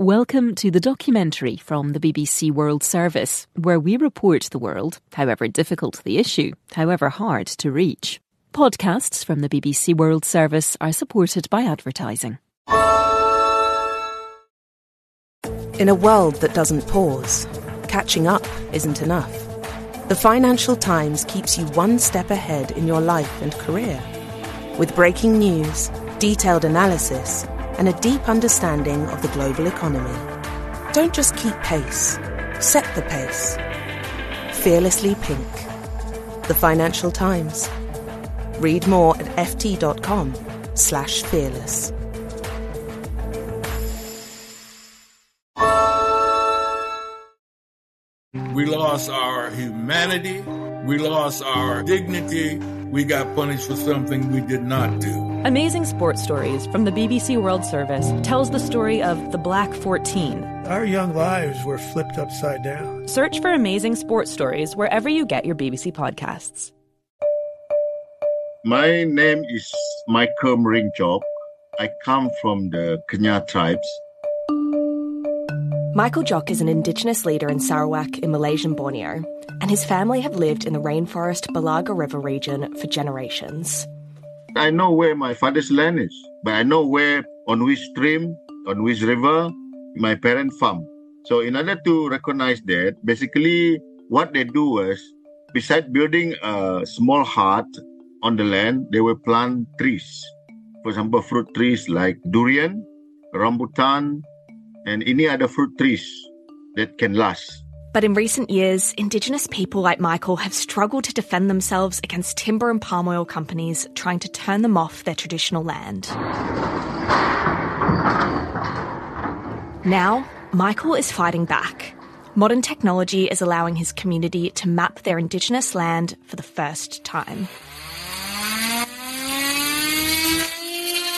Welcome to the documentary from the BBC World Service, where we report the world, however difficult the issue, however hard to reach. Podcasts from the BBC World Service are supported by advertising. In a world that doesn't pause, catching up isn't enough. The Financial Times keeps you one step ahead in your life and career. With breaking news, detailed analysis, and a deep understanding of the global economy. Don't just keep pace, set the pace. Fearlessly Pink. The Financial Times. Read more at ft.com slash fearless. We lost our humanity. We lost our dignity. We got punished for something we did not do. Amazing Sports Stories from the BBC World Service tells the story of the Black 14. Our young lives were flipped upside down. Search for Amazing Sports Stories wherever you get your BBC podcasts. My name is Michael Mering Jok. I come from the Kenyah tribes. Michael Jok is an Indigenous leader in Sarawak in Malaysian Borneo, and his family have lived in the rainforest Belaga River region for generations. I know where my father's land is, but I know where, on which stream, on which river, my parent farm. So in order to recognize that, basically what they do was, beside building a small hut on the land, they will plant trees. For example, fruit trees like durian, rambutan, and any other fruit trees that can last. But in recent years, Indigenous people like Michael have struggled to defend themselves against timber and palm oil companies trying to turn them off their traditional land. Now, Michael is fighting back. Modern technology is allowing his community to map their Indigenous land for the first time.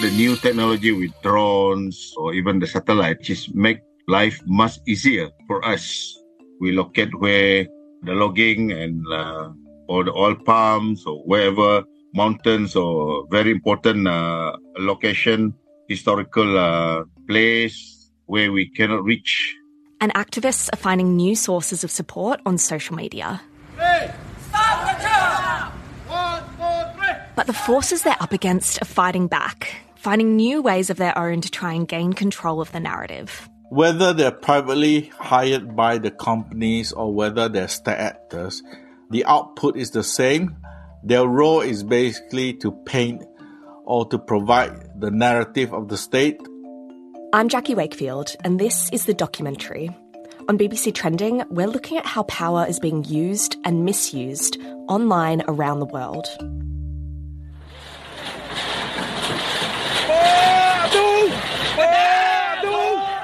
The new technology with drones or even the satellite just make life much easier for us. We locate where the logging and uh, the oil palms or wherever mountains or very important uh, location, historical uh, place where we cannot reach. And activists are finding new sources of support on social media. But the forces they're up against are fighting back, finding new ways of their own to try and gain control of the narrative. Whether they're privately hired by the companies or whether they're state actors, the output is the same. Their role is basically to paint or to provide the narrative of the state. I'm Jackie Wakefield, and this is the documentary. On BBC Trending, we're looking at how power is being used and misused online around the world.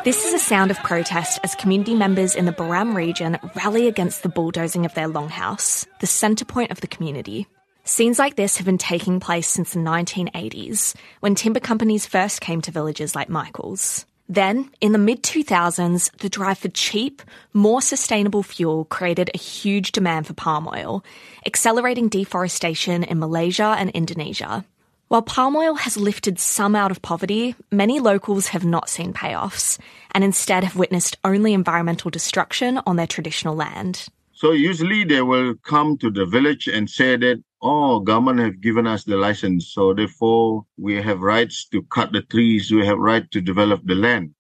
This is a sound of protest as community members in the Baram region rally against the bulldozing of their longhouse, the centre point of the community. Scenes like this have been taking place since the 1980s, when timber companies first came to villages like Michael's. Then, in the mid 2000s, the drive for cheap, more sustainable fuel created a huge demand for palm oil, accelerating deforestation in Malaysia and Indonesia. While palm oil has lifted some out of poverty, many locals have not seen payoffs and instead have witnessed only environmental destruction on their traditional land. So usually they will come to the village and say that, oh, government have given us the license. So therefore we have rights to cut the trees. We have right to develop the land.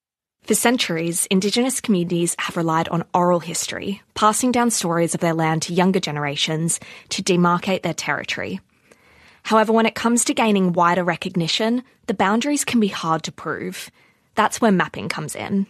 For centuries, Indigenous communities have relied on oral history, passing down stories of their land to younger generations to demarcate their territory. However, when it comes to gaining wider recognition, the boundaries can be hard to prove. That's where mapping comes in.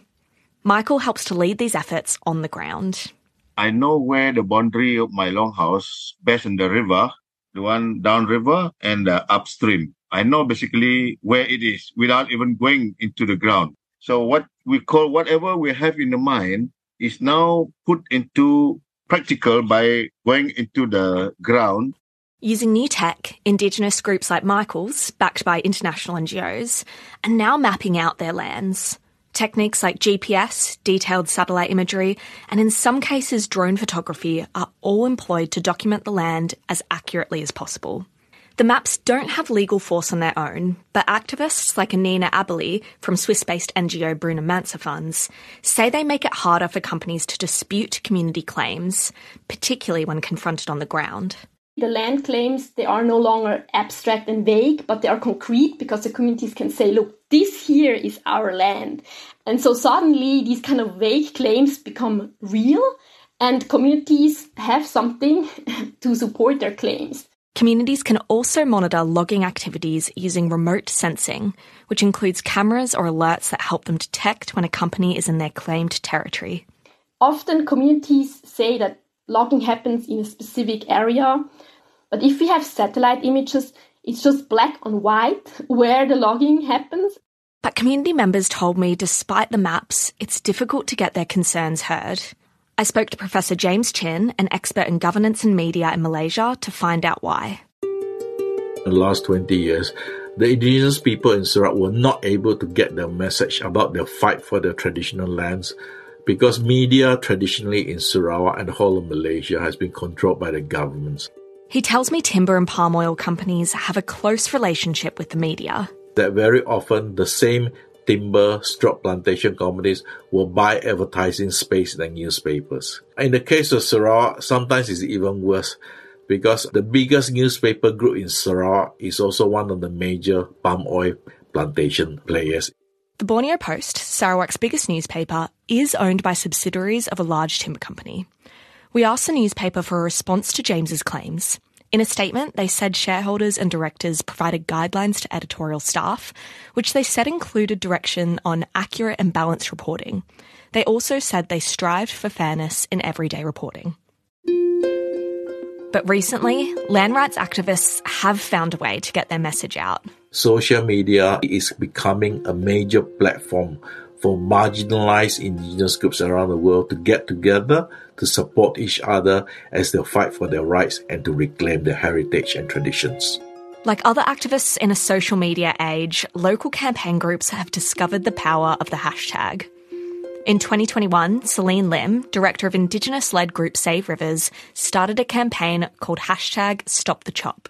Michael helps to lead these efforts on the ground. I know where the boundary of my longhouse based in the river, the one downriver and the upstream. I know basically where it is without even going into the ground. So what we call whatever we have in the mind is now put into practical by going into the ground Using new tech, Indigenous groups like Michael's, backed by international NGOs, are now mapping out their lands. Techniques like GPS, detailed satellite imagery, and in some cases drone photography are all employed to document the land as accurately as possible. The maps don't have legal force on their own, but activists like Annina Aeberli from Swiss based NGO Bruno Manser Fonds say they make it harder for companies to dispute community claims, particularly when confronted on the ground. The land claims they are no longer abstract and vague, but they are concrete because the communities can say, look, this here is our land. And so suddenly these kind of vague claims become real and communities have something to support their claims. Communities can also monitor logging activities using remote sensing, which includes cameras or alerts that help them detect when a company is in their claimed territory. Often communities say that logging happens in a specific area, but if we have satellite images, it's just black on white where the logging happens. But community members told me despite the maps, it's difficult to get their concerns heard. I spoke to Professor James Chin, an expert in governance and media in Malaysia, to find out why. In the last 20 years, the indigenous people in Sarawak were not able to get their message about their fight for their traditional lands because media traditionally in Sarawak and the whole of Malaysia has been controlled by the governments. He tells me timber and palm oil companies have a close relationship with the media. That very often the same timber stroke plantation companies will buy advertising space in newspapers. In the case of Sarawak, sometimes it's even worse because the biggest newspaper group in Sarawak is also one of the major palm oil plantation players. The Borneo Post, Sarawak's biggest newspaper, is owned by subsidiaries of a large timber company. We asked the newspaper for a response to James's claims. In a statement, they said shareholders and directors provided guidelines to editorial staff, which they said included direction on accurate and balanced reporting. They also said they strived for fairness in everyday reporting. But recently, land rights activists have found a way to get their message out. Social media is becoming a major platform for marginalized indigenous groups around the world to get together to support each other as they fight for their rights and to reclaim their heritage and traditions. Like other activists in a social media age, local campaign groups have discovered the power of the hashtag. In 2021, Celine Lim, director of Indigenous led group Save Rivers, started a campaign called hashtag Stop the Chop.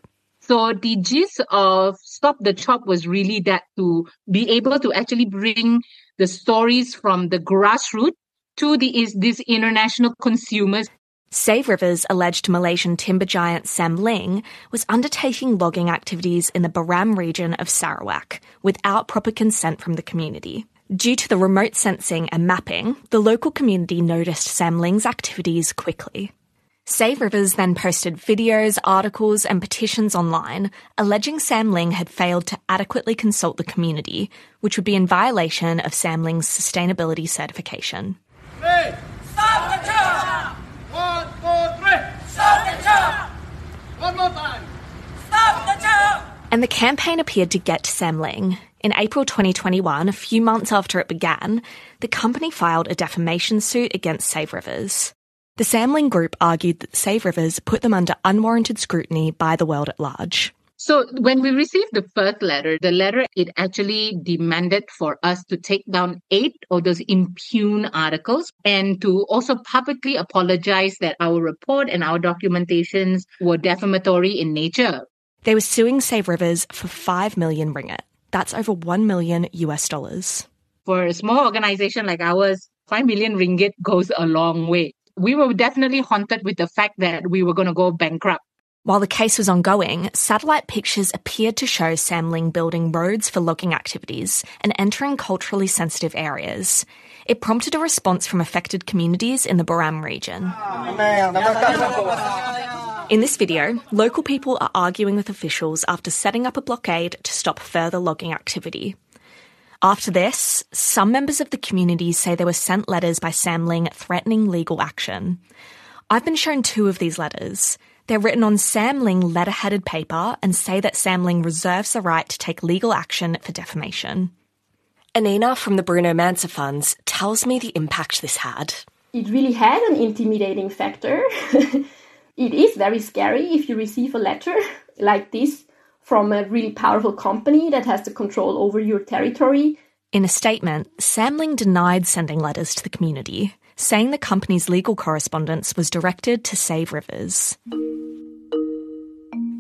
So the gist of Stop the Chop was really that to be able to actually bring the stories from the grassroots to the, is these international consumers. Save Rivers alleged Malaysian timber giant Samling was undertaking logging activities in the Baram region of Sarawak without proper consent from the community. Due to the remote sensing and mapping, the local community noticed Samling's activities quickly. Save Rivers then posted videos, articles, and petitions online alleging Samling had failed to adequately consult the community, which would be in violation of Samling's sustainability certification. Hey, stop the chop! One, two, three! Stop the chop! One more time! Stop the chop! And the campaign appeared to get to Samling. In April 2021, a few months after it began, the company filed a defamation suit against Save Rivers. The Samling Group argued that Save Rivers put them under unwarranted scrutiny by the world at large. So when we received the first letter, the letter it actually demanded for us to take down eight of those impugn articles and to also publicly apologize that our report and our documentations were defamatory in nature. They were suing Save Rivers for 5 million ringgit. That's over 1 million US dollars. For a small organization like ours, 5 million ringgit goes a long way we were definitely haunted with the fact that we were going to go bankrupt. While the case was ongoing, satellite pictures appeared to show Samling building roads for logging activities and entering culturally sensitive areas. It prompted a response from affected communities in the Baram region. In this video, local people are arguing with officials after setting up a blockade to stop further logging activity. After this, some members of the community say they were sent letters by Samling threatening legal action. I've been shown two of these letters. They're written on Samling letterheaded paper and say that Samling reserves the right to take legal action for defamation. Annina from the Bruno Manser Fonds tells me the impact this had. It really had an intimidating factor. it is very scary if you receive a letter like this from a really powerful company that has the control over your territory. In a statement, Samling denied sending letters to the community, saying the company's legal correspondence was directed to Save Rivers.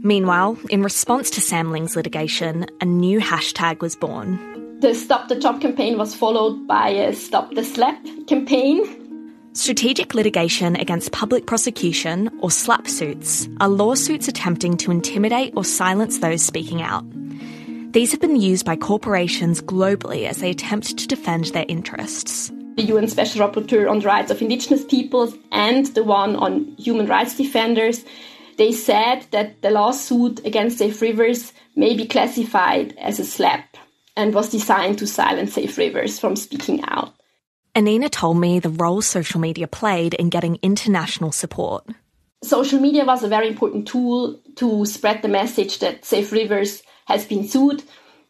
Meanwhile, in response to Samling's litigation, a new hashtag was born. The Stop the Chop campaign was followed by a Stop the Slap campaign. Strategic litigation against public prosecution, or SLAPP suits, are lawsuits attempting to intimidate or silence those speaking out. These have been used by corporations globally as they attempt to defend their interests. The UN Special Rapporteur on the Rights of Indigenous Peoples and the one on human rights defenders, they said that the lawsuit against Save Rivers may be classified as a SLAPP and was designed to silence Save Rivers from speaking out. Annina told me the role social media played in getting international support. Social media was a very important tool to spread the message that Save Rivers has been sued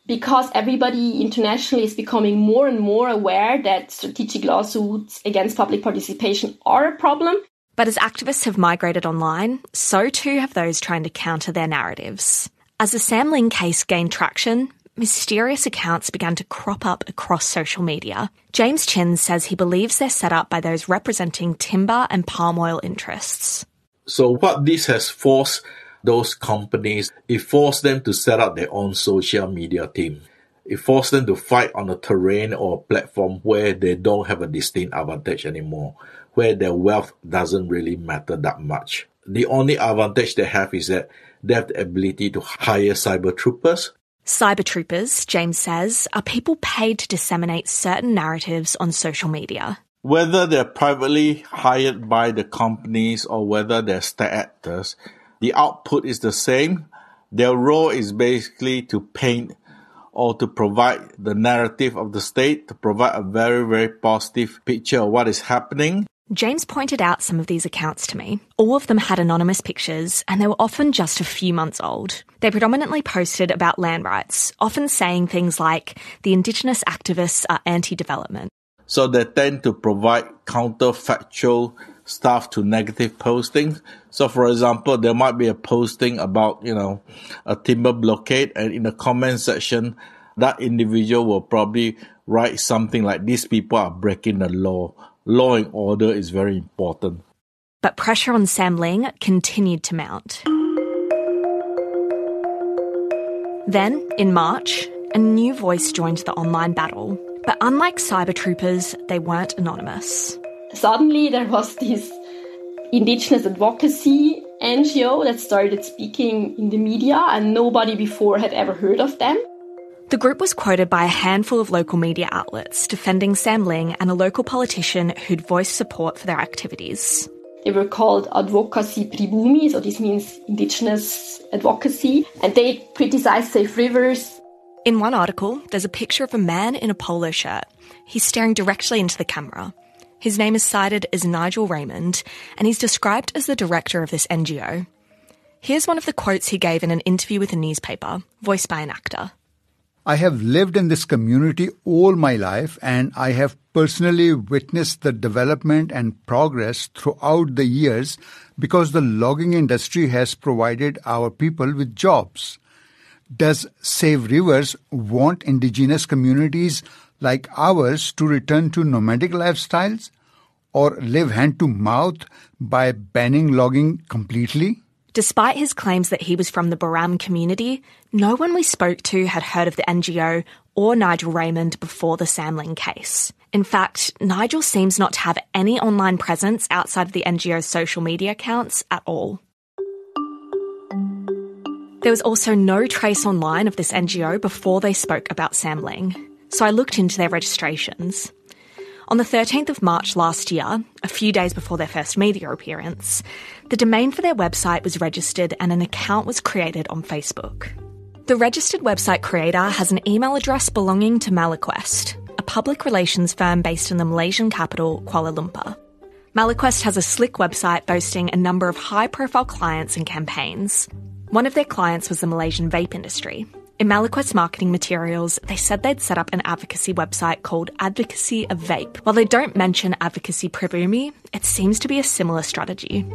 because everybody internationally is becoming more and more aware that strategic lawsuits against public participation are a problem. But as activists have migrated online, so too have those trying to counter their narratives. As the Samling case gained traction, mysterious accounts began to crop up across social media. James Chin says he believes they're set up by those representing timber and palm oil interests. So, what this has forced those companies, it forced them to set up their own social media team. It forced them to fight on a terrain or platform where they don't have a distinct advantage anymore, where their wealth doesn't really matter that much. The only advantage they have is that they have the ability to hire cyber troopers. Cyber troopers, James says, are people paid to disseminate certain narratives on social media. Whether they're privately hired by the companies or whether they're state actors, the output is the same. Their role is basically to paint or to provide the narrative of the state, to provide a very, very positive picture of what is happening. James pointed out some of these accounts to me. All of them had anonymous pictures, and they were often just a few months old. They predominantly posted about land rights, often saying things like, the Indigenous activists are anti development. So they tend to provide counterfactual stuff to negative postings. So, for example, there might be a posting about, you know, a timber blockade, and in the comment section, that individual will probably write something like, These people are breaking the law. Law and order is very important. But pressure on Samling continued to mount. Then, in March, a new voice joined the online battle. But unlike cyber troopers, they weren't anonymous suddenly there was this indigenous advocacy NGO that started speaking in the media, and nobody before had ever heard of them. The group was quoted by a handful of local media outlets defending Samling and a local politician who'd voiced support for their activities. They were called Advocacy Pribumi, so this means indigenous advocacy, and they criticized save rivers. In one article, there's a picture of a man in a polo shirt. He's staring directly into the camera. His name is cited as Nigel Raymond, and he's described as the director of this NGO. Here's one of the quotes he gave in an interview with a newspaper, voiced by an actor. I have lived in this community all my life and I have personally witnessed the development and progress throughout the years because the logging industry has provided our people with jobs. Does Save Rivers want indigenous communities like ours to return to nomadic lifestyles or live hand to mouth by banning logging completely? Despite his claims that he was from the Baram community, no one we spoke to had heard of the NGO or Nigel Raymond before the Samling case. In fact, Nigel seems not to have any online presence outside of the NGO's social media accounts at all. There was also no trace online of this NGO before they spoke about Samling, so I looked into their registrations. On the 13th of March last year, a few days before their first media appearance, the domain for their website was registered and an account was created on Facebook. The registered website creator has an email address belonging to Maliquest, a public relations firm based in the Malaysian capital, Kuala Lumpur. Maliquest has a slick website boasting a number of high profile clients and campaigns. One of their clients was the Malaysian vape industry, in Maliquest marketing materials, they said they'd set up an advocacy website called Advocacy of Vape. While they don't mention Advocacy Pribumi, it seems to be a similar strategy.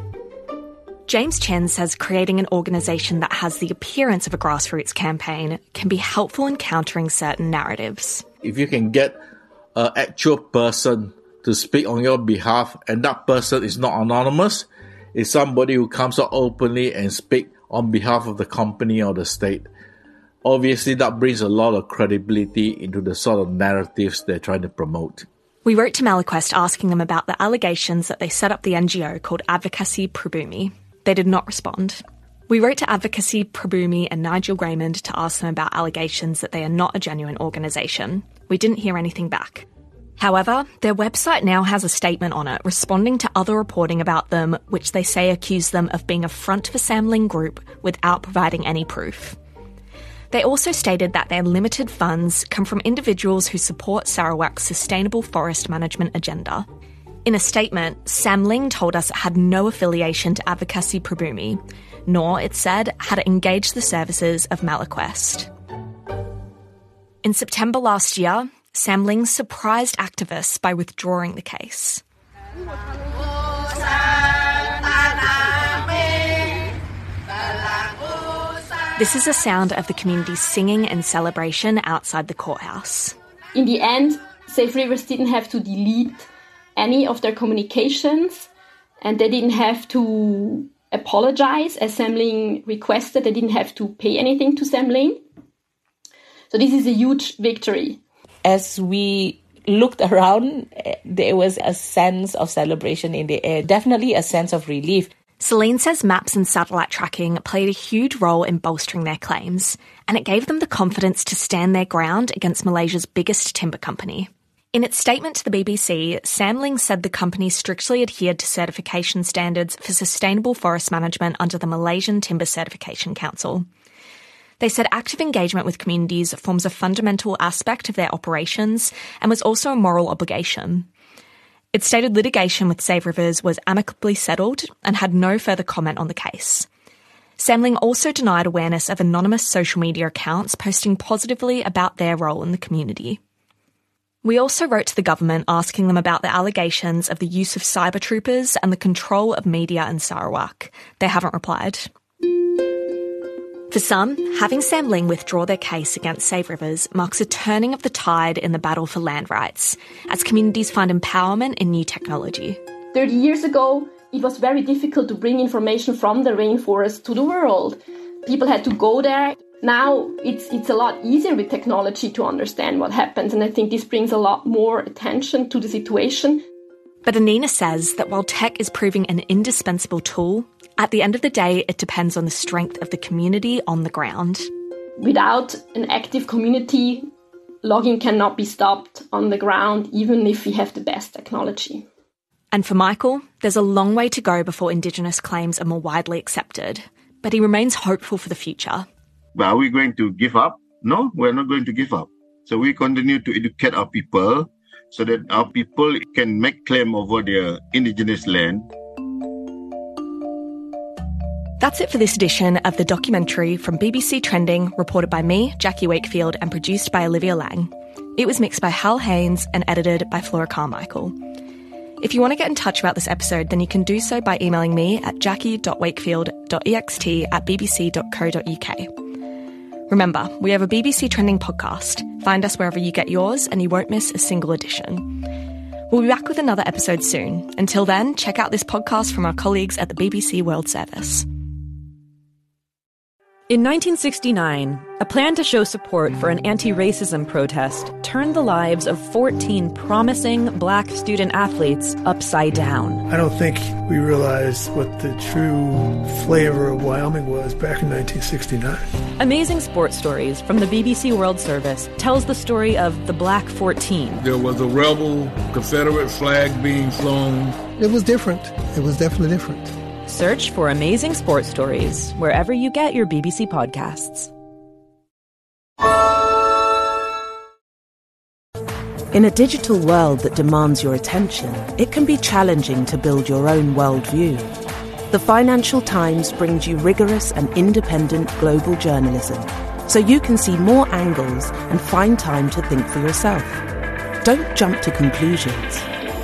James Chin says creating an organisation that has the appearance of a grassroots campaign can be helpful in countering certain narratives. If you can get an actual person to speak on your behalf and that person is not anonymous, is somebody who comes out openly and speak on behalf of the company or the state. Obviously, that brings a lot of credibility into the sort of narratives they're trying to promote. We wrote to Maliquest asking them about the allegations that they set up the NGO called Advocacy Pribumi. They did not respond. We wrote to Advocacy Pribumi and Nigel Raymond to ask them about allegations that they are not a genuine organisation. We didn't hear anything back. However, their website now has a statement on it responding to other reporting about them, which they say accuse them of being a front for Samling Group without providing any proof. They also stated that their limited funds come from individuals who support Sarawak's sustainable forest management agenda. In a statement, Samling told us it had no affiliation to Advocacy Pribumi, nor, it said, had it engaged the services of Maliquest. In September last year, Samling surprised activists by withdrawing the case. This is a sound of the community singing and celebration outside the courthouse. In the end, Save Rivers didn't have to delete any of their communications and they didn't have to apologize as Samling requested. They didn't have to pay anything to Samling. So this is a huge victory. As we looked around, there was a sense of celebration in the air, definitely a sense of relief. Celine says maps and satellite tracking played a huge role in bolstering their claims, and it gave them the confidence to stand their ground against Malaysia's biggest timber company. In its statement to the BBC, Samling said the company strictly adhered to certification standards for sustainable forest management under the Malaysian Timber Certification Council. They said active engagement with communities forms a fundamental aspect of their operations and was also a moral obligation. It stated litigation with Save Rivers was amicably settled and had no further comment on the case. Samling also denied awareness of anonymous social media accounts posting positively about their role in the community. We also wrote to the government asking them about the allegations of the use of cyber troopers and the control of media in Sarawak. They haven't replied. For some, having Samling withdraw their case against Save Rivers marks a turning of the tide in the battle for land rights, as communities find empowerment in new technology. 30 years ago, it was very difficult to bring information from the rainforest to the world. People had to go there. Now it's it's a lot easier with technology to understand what happens, and I think this brings a lot more attention to the situation. But Annina says that while tech is proving an indispensable tool, at the end of the day, it depends on the strength of the community on the ground. Without an active community, logging cannot be stopped on the ground, even if we have the best technology. And for Michael, there's a long way to go before Indigenous claims are more widely accepted. But he remains hopeful for the future. But are we going to give up? No, we're not going to give up. So we continue to educate our people so that our people can make claim over their indigenous land. That's it for this edition of the documentary from BBC Trending, reported by me, Jackie Wakefield, and produced by Olivia Lang. It was mixed by Hal Haynes and edited by Flora Carmichael. If you want to get in touch about this episode, then you can do so by emailing me at jackie.wakefield.ext at bbc.co.uk. Remember, we have a BBC Trending podcast. Find us wherever you get yours, and you won't miss a single edition. We'll be back with another episode soon. Until then, check out this podcast from our colleagues at the BBC World Service. In 1969, a plan to show support for an anti racism protest turned the lives of 14 promising black student athletes upside down. I don't think we realized what the true flavor of Wyoming was back in 1969. Amazing Sports Stories from the BBC World Service tells the story of the Black 14. There was a rebel Confederate flag being flown. It was different. It was definitely different. Search for Amazing Sports Stories wherever you get your BBC podcasts. In a digital world that demands your attention, it can be challenging to build your own worldview. The Financial Times brings you rigorous and independent global journalism so you can see more angles and find time to think for yourself. Don't jump to conclusions.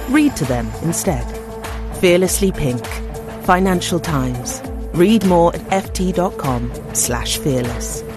Read to them instead. Fearlessly Pink. Financial Times. Read more at ft.com slash fearless.